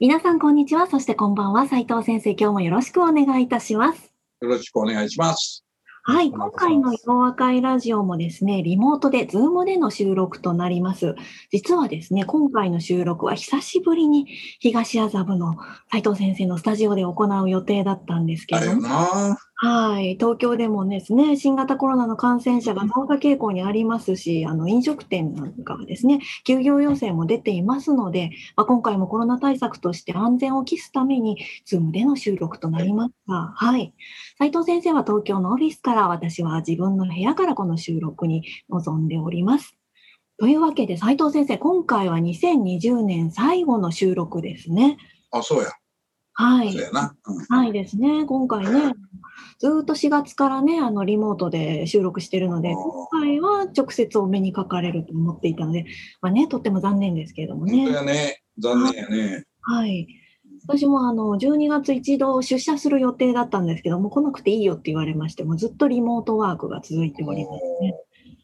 皆さんこんにちはそしてこんばんは斉藤先生今日もよろしくお願いいたしますよろしくお願いします。はい、今回の洋和会ラジオもですね、リモートで、ズームでの収録となります。実はですね、今回の収録は久しぶりに東麻布の斉藤先生のスタジオで行う予定だったんですけれども、な。はい、東京でもですね、新型コロナの感染者が増加傾向にありますし、あの飲食店なんかはですね、休業要請も出ていますので、まあ、今回もコロナ対策として安全を期すために、ズームでの収録となりますが、はい。斉藤先生は東京のオフィスから、私は自分の部屋からこの収録に臨んでおります。というわけで、斉藤先生、今回は2020年最後の収録ですね。あ、そうや。はいそう。やな。うんはいですね。今回ね、ずーっと4月からね、あの、リモートで収録してるので、今回は直接お目にかかれると思っていたので、まあね、とっても残念ですけれども本当ね。やね。残念やね。はい。私もあの、12月一度出社する予定だったんですけども、来なくていいよって言われまして、もうずっとリモートワークが続いておりますね。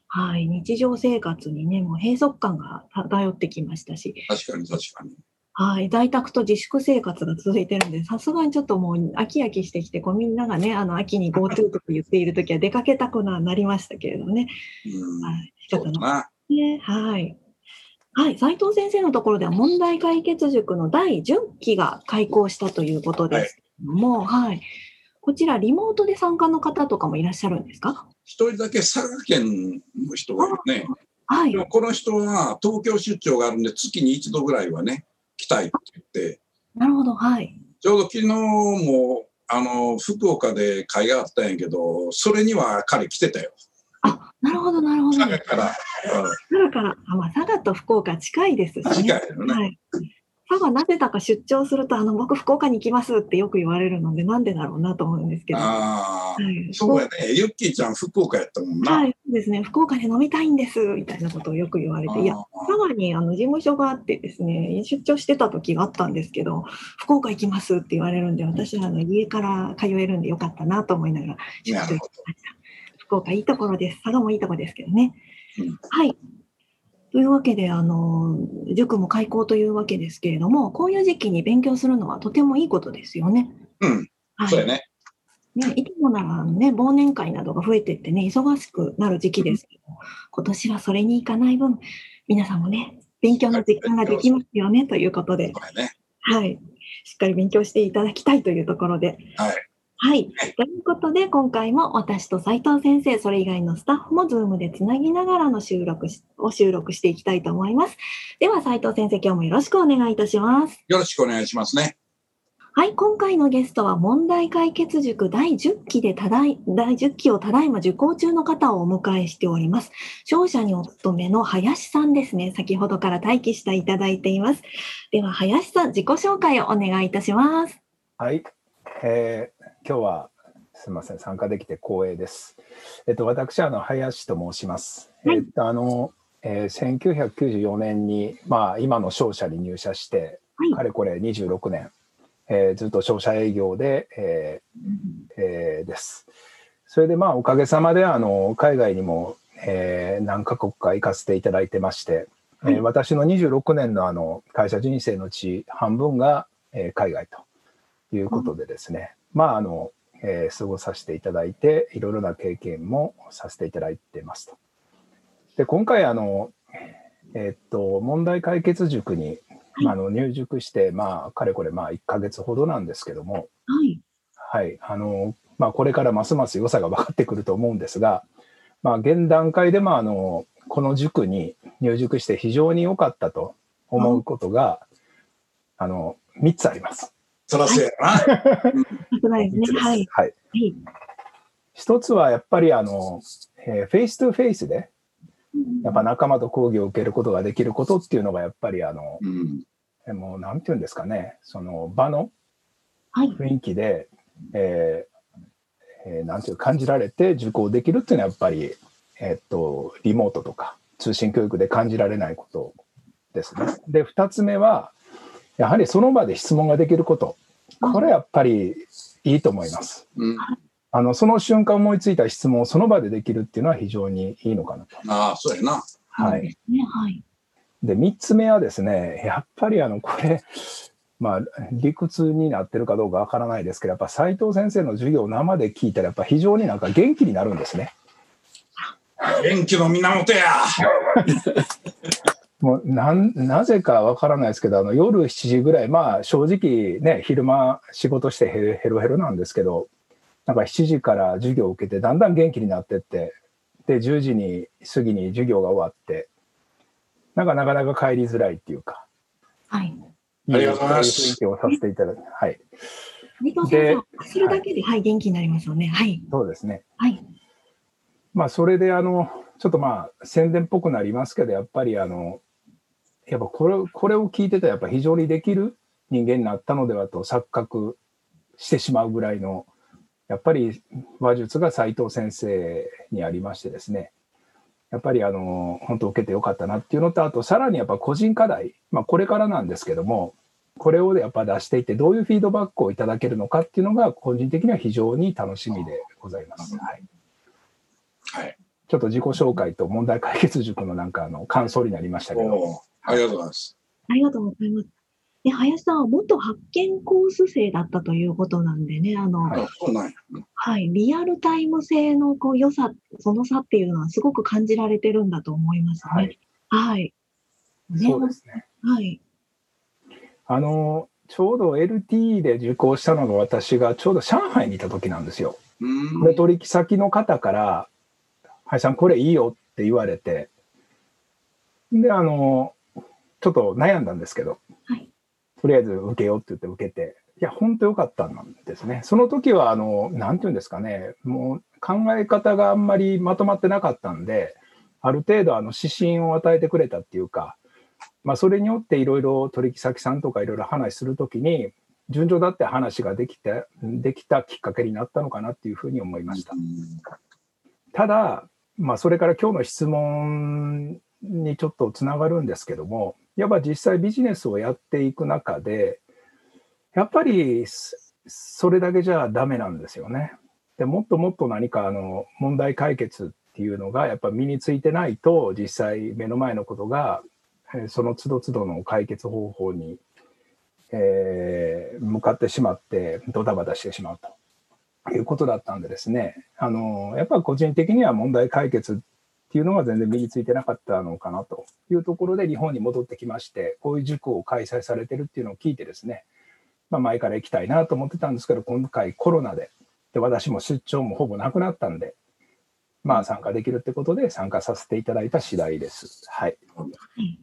はい。日常生活にね、もう閉塞感が漂ってきましたし、確かに確かに。はい、在宅と自粛生活が続いてるんで、さすがにちょっともう飽き飽きしてきて、こうみんながね、あの秋に GoTo とか言っているときは出かけたくななりましたけれどもね。うん。はい、仕方な。ね。はい。はい、斉藤先生のところでは問題解決塾の第10期が開講したということですけれども、はい、こちらリモートで参加の方とかもいらっしゃるんですか？一人だけ佐賀県の人がいるね。はいこの人は東京出張があるんで月に一度ぐらいはね、来たいって言って、なるほど。はい。ちょうど昨日も、あの、福岡で会があったんやけど、それには彼来てたよ。あ、なるほど、なるほど。佐賀から。佐賀から、あまあ、佐賀と福岡近いですしね。近いよねはい。佐賀なぜだか出張すると、あの、僕福岡に行きますってよく言われるので、なんでだろうなと思うんですけど。はああ、い。そうやね。ユッキーちゃん福岡やったもんな。はい、そうですね。福岡で飲みたいんです、みたいなことをよく言われて、いや、あ佐賀にあの事務所があってですね、出張してた時があったんですけど、福岡行きますって言われるんで、私はあの家から通えるんでよかったなと思いながら出張ました。福岡いいところです。佐賀もいいところですけどね。うんはい。というわけで、あの、塾も開校というわけですけれども、こういう時期に勉強するのはとてもいいことですよね。うん、はい。そうやね。ね、いつもならね、忘年会などが増えてってね、忙しくなる時期ですけど、今年はそれに行かない分、皆さんもね、勉強の時間ができますよね、ということで。はい。しっかり勉強していただきたいというところで。はい。はい。ということで、今回も私と斉藤先生、それ以外のスタッフもズームでつなぎながらの収録しを収録していきたいと思います。では、斉藤先生、今日もよろしくお願いいたします。よろしくお願いしますね。はい、今回のゲストは問題解決塾第10期でただい、第10期をただいま受講中の方をお迎えしております。商社にお勤めの林さんですね。先ほどから待機していただいています。では、林さん、自己紹介をお願いいたします。はい、えー今日はすみません参加できて光栄です。えっと私はあの林と申します。はいえっとあの、えー1994年にまあ今の商社に入社して、はいかれこれ26年、えーずっと商社営業で、えーえーです。それでまあおかげさまであの海外にも、えー何カ国か行かせていただいてまして、えーはい私の26年のあの会社人生のうち半分が、えー海外ということでですね、まああの、えー過ごさせていただいていろいろな経験もさせていただいてますと。で今回あの、えーっと問題解決塾に、まあ、あの入塾してまあかれこれまあ1ヶ月ほどなんですけども、はい。はい、あの、まあ、これからますます良さが分かってくると思うんですが、まあ、現段階で、まあ、あの、この塾に入塾して非常に良かったと思うことが、あの、3つあります。そらそうやな。さすがですね。はい。はい。はい。一つはやっぱり、あの、えー face to face で、やっぱ仲間と講義を受けることができることっていうのが、やっぱり、あの、うん。えもうなんていうんですかね、その場のはい。雰囲気で、えーえーなんていうか感じられて受講できるっていうのはやっぱり、えっと、リモートとか通信教育で感じられないことですね。で、二つ目は、やはりその場で質問ができること。これやっぱりいいと思います。うん、あの、その瞬間思いついた質問をその場でできるっていうのは非常にいいのかなと。ああ、そうやな。はい。ね、はい。で、三つ目はですね、やっぱりあの、これ、まあ、理屈になってるかどうかわからないですけど、やっぱ斉藤先生の授業を生で聞いたら、やっぱ非常になんか元気になるんですね。元気の源や。もうなんなぜかわからないですけど、あの夜7時ぐらい、まあ正直ね、昼間仕事してヘロヘロヘロなんですけど、なんか7時から授業を受けて、だんだん元気になってって、で、10時に過ぎに授業が終わって、なんかなかなか帰りづらいっていうか、はい。ありがとうございます雰囲気をさせていただき、はい、斉藤先生、するだけで、はい、元気になりますよね。はい。そうですね。はい。まあ、それで、あの、ちょっとまあ、宣伝っぽくなりますけど、やっぱり、あの、やっぱこれ、これを聞いてたら、やっぱ非常にできる人間になったのではと錯覚してしまうぐらいの、やっぱり話術が斉藤先生にありましてですね、やっぱりあの、本当受けてよかったなっていうのと、あと、さらにやっぱ個人課題、まあ、これからなんですけども、これをやっぱ出していって、どういうフィードバックをいただけるのかっていうのが、個人的には非常に楽しみでございます。はい。はい。ちょっと自己紹介と問題解決塾のなんかあの感想になりましたけど、ありがとうございます。ありがとうございます。で、林さんは元発見コース生だったということなんでね、あの、はい。はい、リアルタイム性のこう良さ、その差っていうのはすごく感じられてるんだと思いますはね。はい。ねそうですね。はい。あの、ちょうど LT で受講したのが私がちょうど上海にいた時なんですよ。うん。で、取引先の方から、はいさんこれいいよって言われて、で、あの、ちょっと悩んだんですけど、はいとりあえず受けようって言って受けて、いや、本当良かったんですね。その時は、あの、なんていうんですかね、もう考え方があんまりまとまってなかったんで、ある程度、あの、指針を与えてくれたっていうか、まあ、それによっていろいろ取引先さんとかいろいろ話するときに、順調だって話ができて、できたきっかけになったのかなっていうふうに思いました。ただ、まあ、それから今日の質問にちょっとつながるんですけども、やっぱ実際ビジネスをやっていく中で、やっぱりそれだけじゃダメなんですよね。でもっともっと何かあの問題解決っていうのがやっぱ身についてないと実際目の前のことがえその都度都度の解決方法に、えー向かってしまってドタバタしてしまうということだったんでですねあのやっぱ個人的には問題解決っていうのが全然身についてなかったのかなというところで日本に戻ってきましてこういう塾を開催されてるっていうのを聞いてですね、まあ、前から行きたいなと思ってたんですけど今回コロナでで私も出張もほぼなくなったんでまあ参加できるってことで参加させていただいた次第です。はい。はい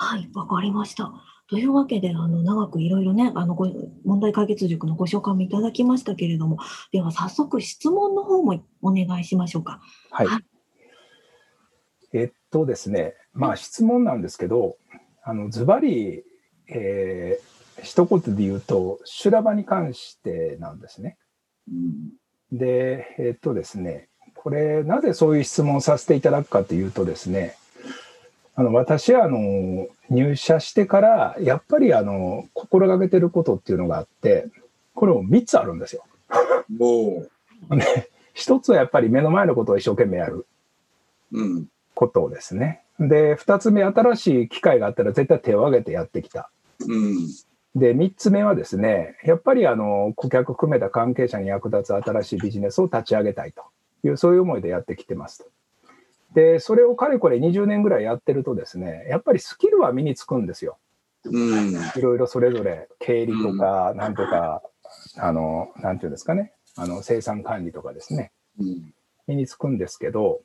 はい、わかりました。というわけで、あの、長くいろいろね、あの、ご問題解決塾のご紹介もいただきましたけれども、では早速質問の方もお願いしましょうか。はいはい。えっとですね、まあ質問なんですけど、あのズバリ、えー、一言で言うと、修羅場に関してなんですね。うんで、えっとですね、これ、なぜそういう質問をさせていただくかというとですね、あの私はあの入社してから、やっぱりあの心がけてることっていうのがあって、これも3つあるんですよ。おー で一つはやっぱり目の前のことを一生懸命やる。うん。ことですね。で、二つ目、新しい機会があったら絶対手を挙げてやってきた。うん。で、三つ目はですね、やっぱりあの、顧客含めた関係者に役立つ新しいビジネスを立ち上げたいという、そういう思いでやってきてますと。で、それをかれこれ20年ぐらいやってるとですね、やっぱりスキルは身につくんですよ。うん。いろいろそれぞれ経理とか、なんとか、あの、なんていうんですかね、あの、生産管理とかですね。うん。身につくんですけど、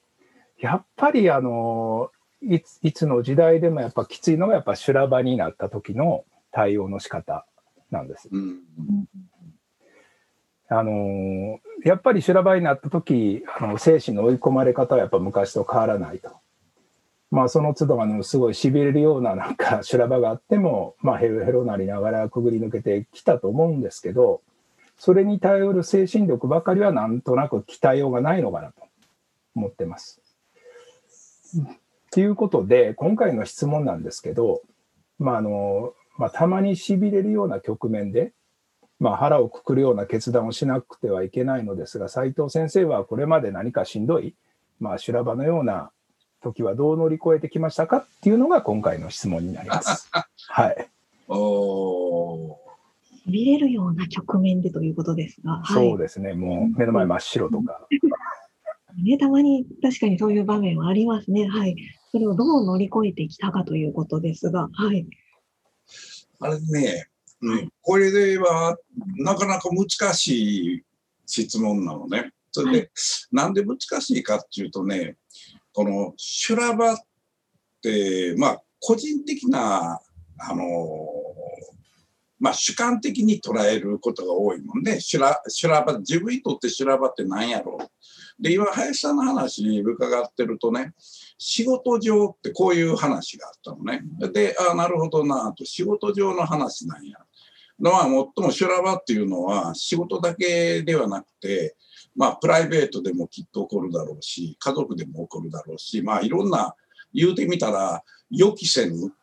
やっぱりあのいついつの時代でもやっぱきついのがやっぱ修羅場になった時の対応の仕方なんです。うん。あのやっぱり修羅場になった時あの精神の追い込まれ方はやっぱ昔と変わらないとまあ、その都度あのすごいしびれるようななんか修羅場があっても、まあ、ヘロヘロなりながらくぐり抜けてきたと思うんですけどそれに頼る精神力ばかりはなんとなく鍛えようがないのかなと思ってます。ということで今回の質問なんですけど、まああのまあ、たまにしびれるような局面で、まあ、腹をくくるような決断をしなくてはいけないのですが斉藤先生はこれまで何かしんどい、まあ、修羅場のような時はどう乗り越えてきましたかっていうのが今回の質問になります。はい。お見れるような局面でということですが、はい、そうですね、もう目の前真っ白とか。ね、たまに確かにそういう場面はありますね。はい。それをどう乗り越えてきたかということですが、はい。あれね、うん、これではなかなか難しい質問なのね。それで、はい、なんで難しいかっていうとね、この修羅場って、まあ、個人的な、あのまあ、主観的に捉えることが多いもんね。修羅修羅場、自分にとって修羅場って何やろう。で、今、林さんの話伺ってるとね、仕事上ってこういう話があったのね。で、ああ、なるほどなと、仕事上の話なんや。のは、最も修羅場っていうのは仕事だけではなくて、まあ、プライベートでもきっと起こるだろうし、家族でも起こるだろうし、まあ、いろんな、言うてみたら、予期せぬ、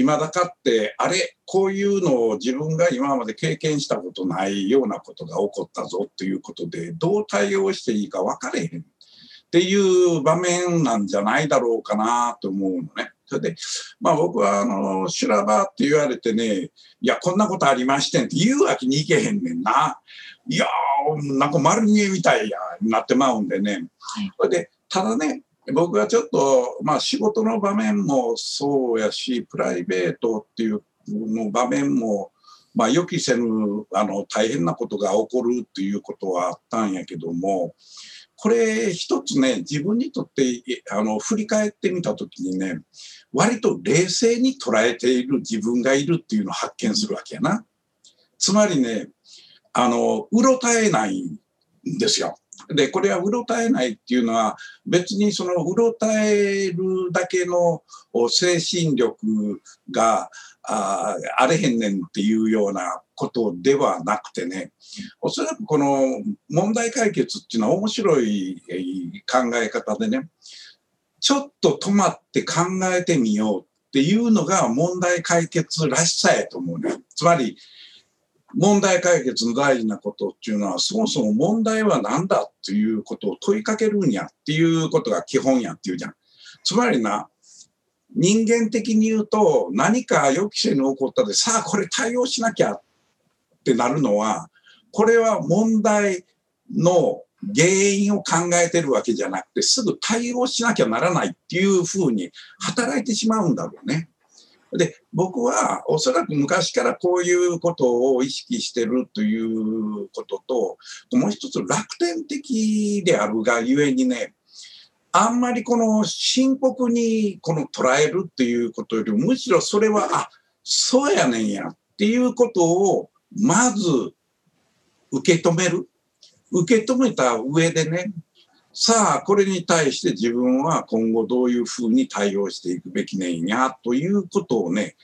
未だかって、あれ、こういうのを自分が今まで経験したことないようなことが起こったぞということで、どう対応していいか分かれへんっていう場面なんじゃないだろうかなと思うのね。それで、まあ僕は、あの、修羅場って言われてね、いや、こんなことありましてんって言うわけにいけへんねんな。いやー、なんか丸見えみたいや、なってまうんでね。それで、ただね、僕はちょっと、まあ仕事の場面もそうやし、プライベートっていうの場面も、まあ予期せぬ、あの、大変なことが起こるっていうことはあったんやけども、これ一つね、自分にとってあの振り返ってみたときにね、割と冷静に捉えている自分がいるっていうのを発見するわけやな。つまりね、あの、うろたえないんですよ。で、これはうろたえないっていうのは、別にそのうろたえるだけの精神力がああれへんねんっていうようなことではなくてね、おそらくこの問題解決っていうのは面白い考え方でね、ちょっと止まって考えてみようっていうのが問題解決らしさやと思うね。つまり、問題解決の大事なことっていうのは、そもそも問題は何だっていうことを問いかけるんやっていうことが基本やっていうじゃん。つまりな、人間的に言うと、何か予期せぬ起こったで、さあこれ対応しなきゃってなるのは、これは問題の原因を考えてるわけじゃなくて、すぐ対応しなきゃならないっていうふうに働いてしまうんだろうね。で、僕はおそらく昔からこういうことを意識してるということと、もう一つ楽天的であるがゆえにね、あんまりこの深刻にこの捉えるっていうことより、むしろそれは、あ、そうやねんやっていうことを、まず受け止める。受け止めた上でね、さあ、これに対して自分は今後どういうふうに対応していくべきねんや、ということをね、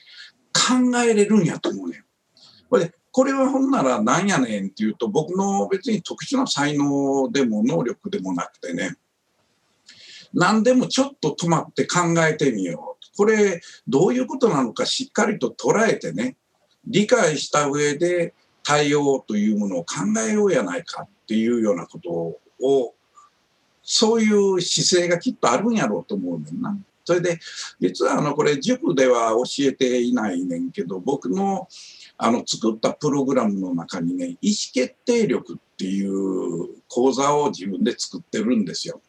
考えれるんやと思うねん。これこれはほんならなんやねんっていうと、僕の別に特殊な才能でも能力でもなくてね、何でもちょっと止まって考えてみよう。これどういうことなのかしっかりと捉えてね、理解した上で対応というものを考えようやないかっていうようなことをそういう姿勢がきっとあるんやろうと思うねんな。それで実はあのこれ塾では教えていないねんけど僕のあの作ったプログラムの中にね意思決定力っていう講座を自分で作ってるんですよ。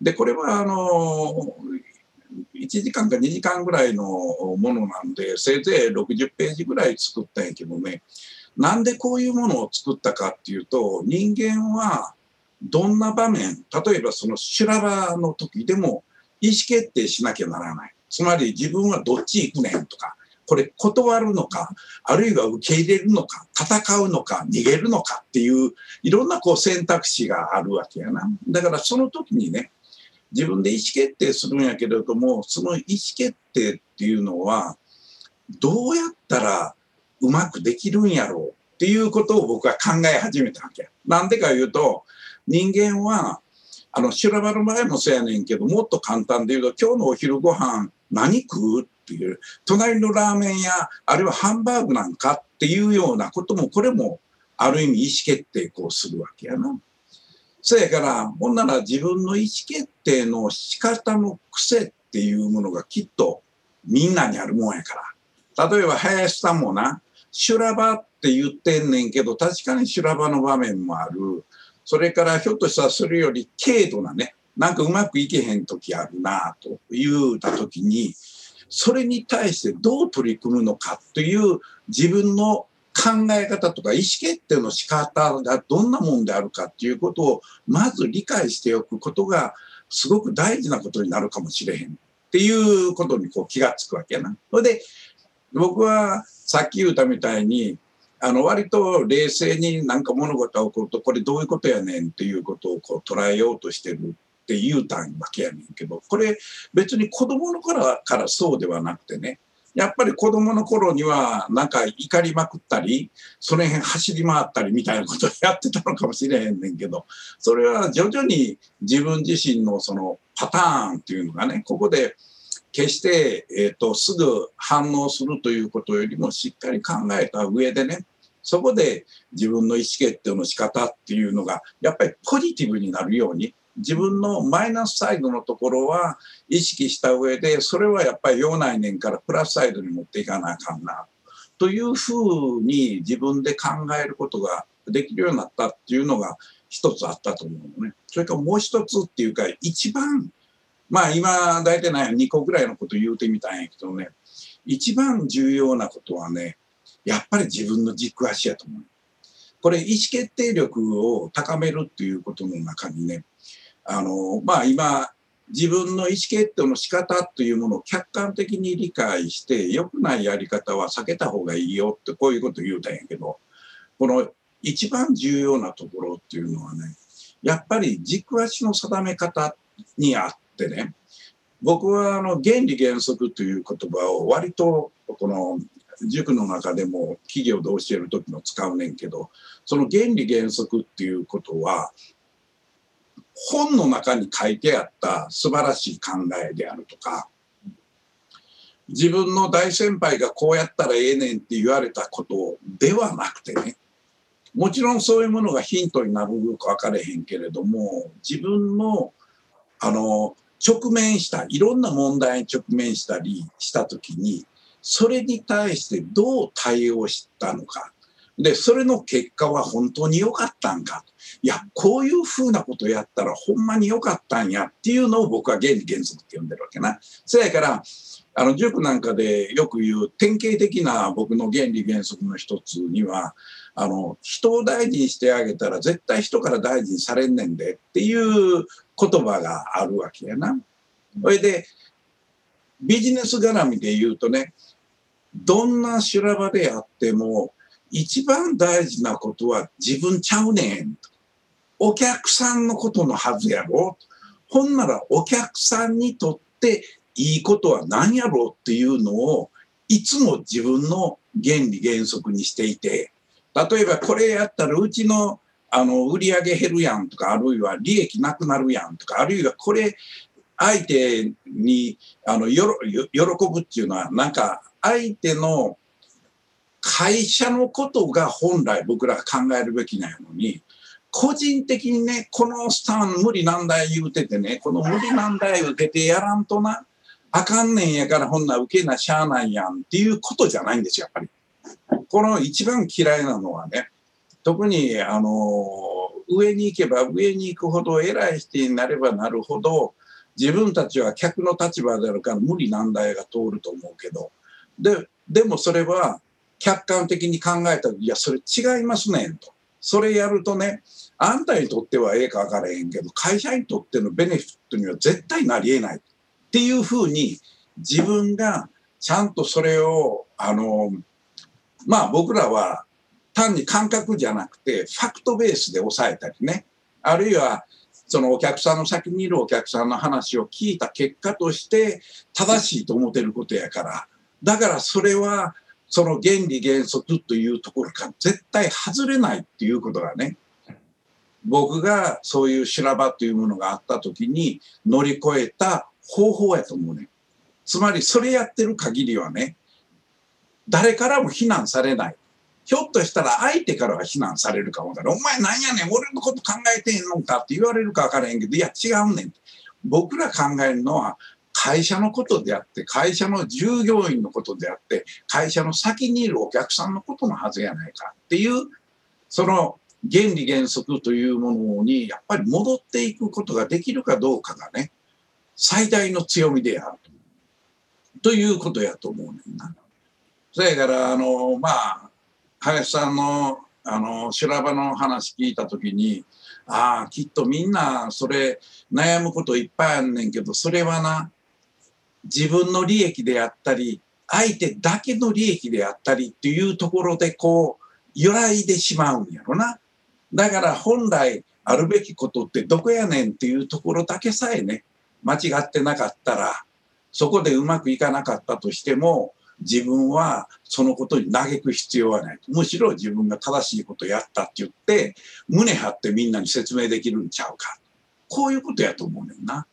でこれはあの1時間か2時間ぐらいのものなんでせいぜい60ページぐらい作ったんやけどねなんでこういうものを作ったかっていうと人間はどんな場面、例えばその修羅場の時でも意思決定しなきゃならない。つまり自分はどっち行くねんとか、これ断るのか、あるいは受け入れるのか、戦うのか、逃げるのかっていう、いろんなこう選択肢があるわけやな。だからその時にね、自分で意思決定するんやけれども、その意思決定っていうのは、どうやったらうまくできるんやろうっていうことを僕は考え始めたわけ。なんでか言うと、人間は、あの、修羅場の場合もそうやねんけど、もっと簡単で言うと、今日のお昼ご飯何食うっていう、隣のラーメン屋、あるいはハンバーグなんかっていうようなことも、これもある意味意思決定こうするわけやな。そやから、ほんなら自分の意思決定の仕方の癖っていうものがきっとみんなにあるもんやから。例えば林さんもな、修羅場って言ってんねんけど、確かに修羅場の場面もある。それからひょっとしたらそれより軽度なね、なんかうまくいけへん時あるなあと言うた時に、それに対してどう取り組むのかという自分の考え方とか意思決定の仕方がどんなもんであるかっていうことをまず理解しておくことがすごく大事なことになるかもしれへんっていうことにこう気がつくわけやな。それで僕はさっき言ったみたいにあの割と冷静になんか物事が起こるとこれどういうことやねんっていうことをこう捉えようとしてるって言うたんわけやねんけどこれ別に子供の頃からそうではなくてね。やっぱり子供の頃にはなんか怒りまくったりその辺走り回ったりみたいなことをやってたのかもしれへんねんけどそれは徐々に自分自身のそのパターンっていうのがねここで決して、えーと、すぐ反応するということよりもしっかり考えた上でねそこで自分の意思決定の仕方っていうのがやっぱりポジティブになるように自分のマイナスサイドのところは意識した上でそれはやっぱり用内年からプラスサイドに持っていかなあかんなというふうに自分で考えることができるようになったっていうのが一つあったと思うのね。それからもう一つっていうか一番まあ今大体ね2個ぐらいのこと言うてみたんやけどね一番重要なことはねやっぱり自分の軸足やと思う。これ意思決定力を高めるっていうことの中にねあのまあ今自分の意思決定の仕方というものを客観的に理解して良くないやり方は避けた方がいいよってこういうこと言うたんやけどこの一番重要なところっていうのはねやっぱり軸足の定め方にあってね僕はあの原理原則という言葉を割とこの塾の中でも企業で教える時の使うねんけどその原理原則っていうことは本の中に書いてあった素晴らしい考えであるとか自分の大先輩がこうやったらええねんって言われたことではなくてねもちろんそういうものがヒントになるか分かれへんけれども自分のあの直面したいろんな問題に直面したりした時にそれに対してどう対応したのかでそれの結果は本当に良かったんかいやこういうふうなことやったらほんまに良かったんやっていうのを僕は原理原則って呼んでるわけな。そやからあの塾なんかでよく言う典型的な僕の原理原則の一つにはあの人を大事にしてあげたら絶対人から大事にされんねんでっていう言葉があるわけやな。それでビジネス絡みで言うとねどんな修羅場であっても一番大事なことは自分ちゃうねん。お客さんのことのはずやろ。ほんならお客さんにとっていいことは何やろうっていうのをいつも自分の原理原則にしていて例えばこれやったらうちのあの売り上げ減るやんとかあるいは利益なくなるやんとかあるいはこれ相手にあのよ喜ぶっていうのはなんか相手の会社のことが本来僕らが考えるべきなのに個人的にねこのスタン無理難題言うててねこの無理難題受けてやらんとなあかんねんやからほんな受けなしゃあないやんっていうことじゃないんですよやっぱり。この一番嫌いなのはね特にあの上に行けば上に行くほど偉い人になればなるほど自分たちは客の立場であるから無理難題が通ると思うけどででもそれは客観的に考えたらいやそれ違いますねんと。それやるとねあんたにとってはええか分からへんけど会社にとってのベネフィットには絶対なりえない。っていうふうに自分がちゃんとそれをあのまあ僕らは単に感覚じゃなくてファクトベースで抑えたりね。あるいはそのお客さんの先にいるお客さんの話を聞いた結果として正しいと思ってることやからだからそれはその原理原則というところから絶対外れないっていうことがね僕がそういう修羅場というものがあった時に乗り越えた方法やと思うね。つまりそれやってる限りはね誰からも非難されない。ひょっとしたら相手からは非難されるかもわから。お前なんやねん、俺のこと考えてんのかって言われるか分からへんけど、いや違うねん。僕ら考えるのは会社のことであって、会社の従業員のことであって、会社の先にいるお客さんのことのはずやないかっていう、その原理原則というものにやっぱり戻っていくことができるかどうかがね、最大の強みであるということやと思うねんな。そやから、あの、まあ、林さんの、あの、修羅場の話聞いたときに、ああ、きっとみんなそれ悩むこといっぱいあんねんけど、それはな、自分の利益であったり、相手だけの利益であったりっていうところでこう、揺らいでしまうんやろな。だから本来あるべきことってどこやねんっていうところだけさえね、間違ってなかったら、そこでうまくいかなかったとしても、自分はそのことに嘆く必要はない。むしろ自分が正しいことやったって言って、胸張ってみんなに説明できるんちゃうか。こういうことやと思うねんな。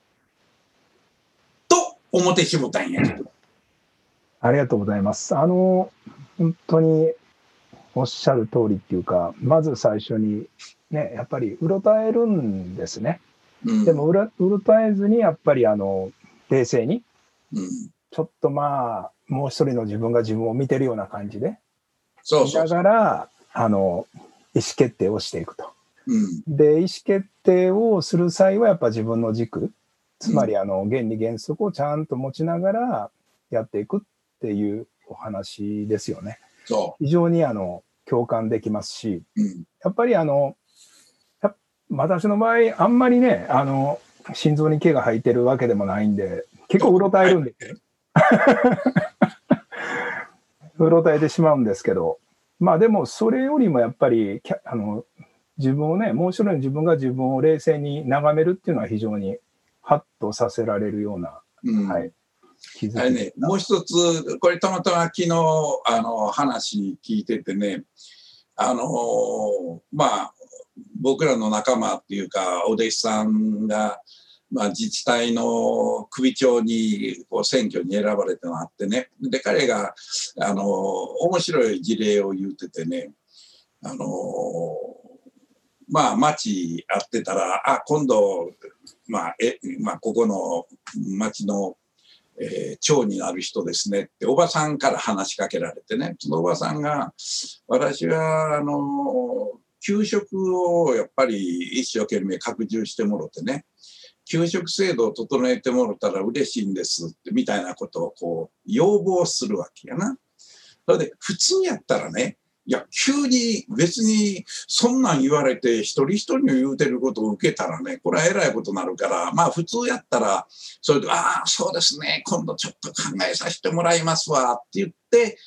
と、思ってしもたんやけど。ありがとうございます。あの、本当におっしゃる通りっていうか、まず最初に、ね、やっぱりうろたえるんですね。うん、でもうろたえずに、やっぱりあの、冷静に、うん、ちょっとまあ、もう一人の自分が自分を見てるような感じで、そうそうながら、あの、意思決定をしていくと。うん、で、意思決定をする際は、やっぱ自分の軸、つまりあの、原理原則をちゃんと持ちながらやっていくっていうお話ですよね。そう非常にあの、共感できますし、うん、やっぱりあの、私の場合、あんまりね、あの、心臓に毛が生えてるわけでもないんで、結構うろたえるんですよ。うろたえてしまうんですけど、まあでもそれよりもやっぱりあの自分をね、もう一人の自分が自分を冷静に眺めるっていうのは非常にハッとさせられるような、うん、はい、気づきね、もう一つ、これたまたま昨日あの話聞いててね、あのまあ僕らの仲間っていうかお弟子さんがまあ、自治体の首長にこう選挙に選ばれてのあってね。で彼があの面白い事例を言うててねあのまあ町会ってたらあ今度、まあえまあ、ここの町の、えー、長になる人ですねっておばさんから話しかけられてねそのおばさんが私はあの給食をやっぱり一生懸命拡充してもろてね給食制度を整えてもらったら嬉しいんですってみたいなことをこう要望するわけやな。それで普通やったらねいや急に別にそんなん言われて一人一人に言うてることを受けたらねこれはえらいことになるからまあ普通やったらそれで「ああそうですね今度ちょっと考えさせてもらいますわ」って言って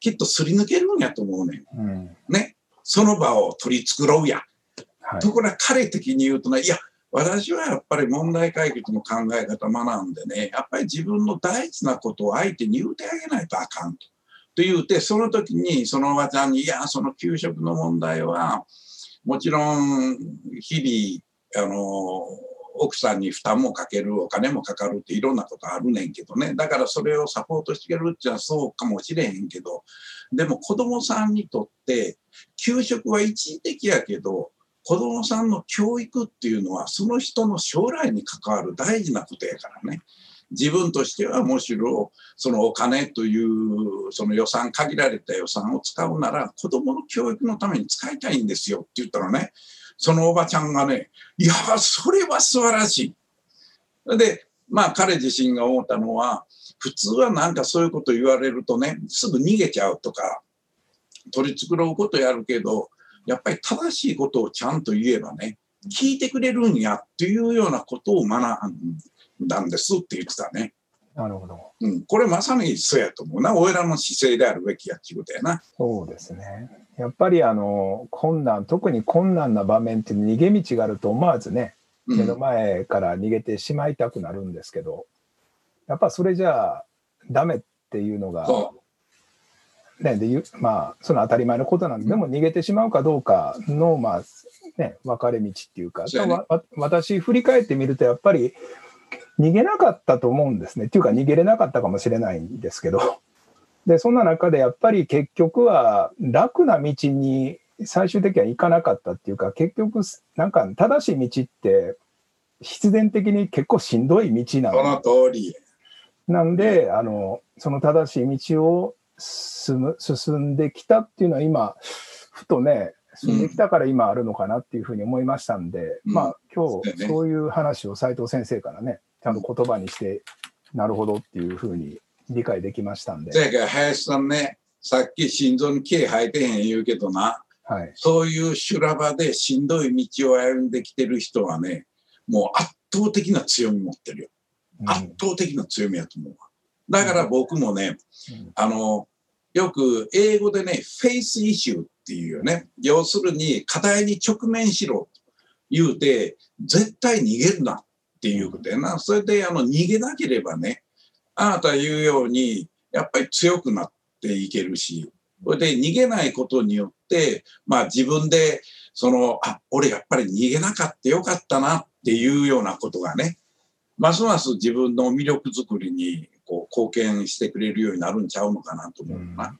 きっとすり抜けるんやと思うねん。うん、ねその場を取り繕うや。はい、ところが彼的に言うとねいや私はやっぱり問題解決の考え方学んでね、やっぱり自分の大事なことを相手に言うてあげないとあかんと。と言うて、その時にそのおばちゃんに、いや、その給食の問題は、もちろん日々、あの、奥さんに負担もかける、お金もかかるっていろんなことあるねんけどね。だからそれをサポートしてくれるっていうのはそうかもしれへんけど、でも子供さんにとって、給食は一時的やけど、子供さんの教育っていうのはその人の将来に関わる大事なことやからね。自分としてはむしろそのお金というその予算限られた予算を使うなら子供の教育のために使いたいんですよって言ったらねそのおばちゃんがねいやそれは素晴らしい。でまあ彼自身が思ったのは普通はなんかそういうこと言われるとねすぐ逃げちゃうとか取り繕うことやるけどやっぱり正しいことをちゃんと言えばね、聞いてくれるんやっていうようなことを学んだんですって言ってたね。なるほど。うん、これまさにそうやと思うな。俺らの姿勢であるべきやっていうことやな。そうですね。やっぱりあの困難、特に困難な場面って逃げ道があると思わずね、目の前から逃げてしまいたくなるんですけど、やっぱそれじゃあダメっていうのが、ね、でゆまあ、その当たり前のことなんで、でも逃げてしまうかどうかの、まあね、分かれ道っていうか、ねわ私、振り返ってみると、やっぱり逃げなかったと思うんですね。っていうか、逃げれなかったかもしれないんですけど、でそんな中でやっぱり結局は楽な道に最終的には行かなかったっていうか、結局、なんか正しい道って、必然的に結構しんどい道なそのの通り。なんで、あの、その正しい道を進む、進んできたっていうのは今、ふとね、進んできたから今あるのかなっていうふうに思いましたんで、うんまあ今日そういう話を斉藤先生からね、ちゃんと言葉にして、なるほどっていうふうに理解できましたんで、そやから林さんね、さっき心臓に毛生えてへん言うけどな、はい。そういう修羅場でしんどい道を歩んできてる人はね、もう圧倒的な強み持ってるよ。うん圧倒的な強みやと思うわ。だから僕もね、うんあの、よく英語でね、 face issue っていうよね。要するに課題に直面しろと言うて、絶対逃げるなっていうことやな。それであの逃げなければね、あなた言うように、やっぱり強くなっていけるし、それで逃げないことによって、まあ自分で、その、あ、俺やっぱり逃げなかったよかったなっていうようなことがね、ますます自分の魅力づくりにこう貢献してくれるようになるんちゃうのかなと思うな。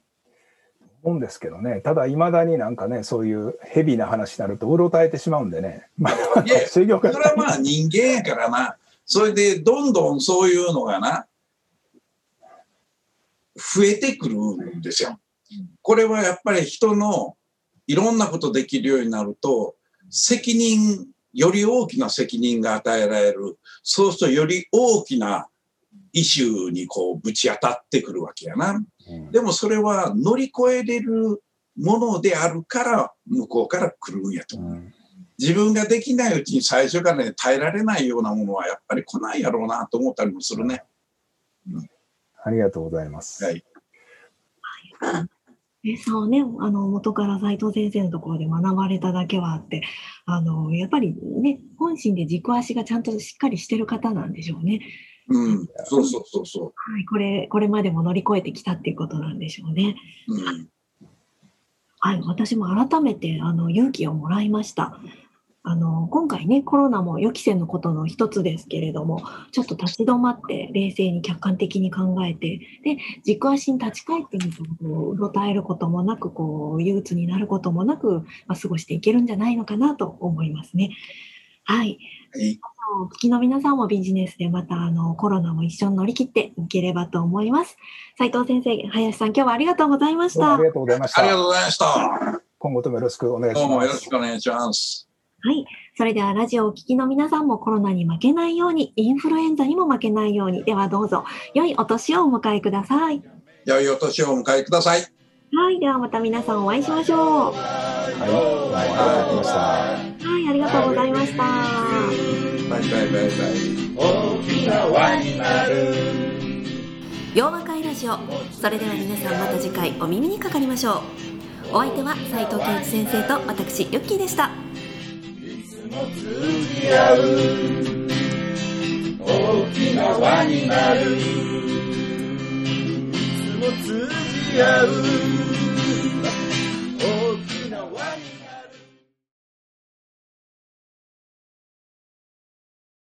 思うんですけどね、ただいまだになんかね、そういうヘビーな話になるとうろたえてしまうんでね、まあ、いやそれはまあ人間やからな。それでどんどんそういうのがな、増えてくるんですよ。これはやっぱり人のいろんなことできるようになると、責任、より大きな責任が与えられる。そうするとより大きなイシューにこうぶち当たってくるわけやな。うんでもそれは乗り越えれるものであるから向こうから来るんやと自分ができないうちに最初からね耐えられないようなものはやっぱり来ないやろうなと思ったりもするね。ありがとうございます。はい。えさんはね、あの元から斉藤先生のところで学ばれただけはあって、あのやっぱりね、本心で軸足がちゃんとしっかりしてる方なんでしょうね。うん。そうそうそうそはい、これこれまでも乗り越えてきたっていうことなんでしょうね。う。うん。はい、私も改めてあの勇気をもらいました。あの今回ね、コロナも予期せぬことの一つですけれども、ちょっと立ち止まって冷静に客観的に考えて、で軸足に立ち返ってみて、こううろたえることもなく、こう憂鬱になることもなく、まあ、過ごしていけるんじゃないのかなと思いますね。はい、はい。お聞きの皆さんもビジネスでまたあのコロナも一緒に乗り切っていければと思います。斉藤先生、林さん、今日はありがとうございましたあり。がとうございました。ありがとうございました。今後ともよろしくお願いします。どうもよろしくお願いします。はい。それではラジオをお聞きの皆さんもコロナに負けないように、インフルエンザにも負けないように、ではどうぞ、良いお年をお迎えください。良いお年をお迎えください。はい。ではまた皆さんお会いしましょう。はい、ありがとうございました。はい。ありがとうございました。バイバイバイバイ。大きな輪になる洋和会ラジオ。それでは皆さんまた次回お耳にかかりましょう。お相手は斉藤健一先生と私ユッキーでした。通じ合う。大きな輪になるいつも通じ合う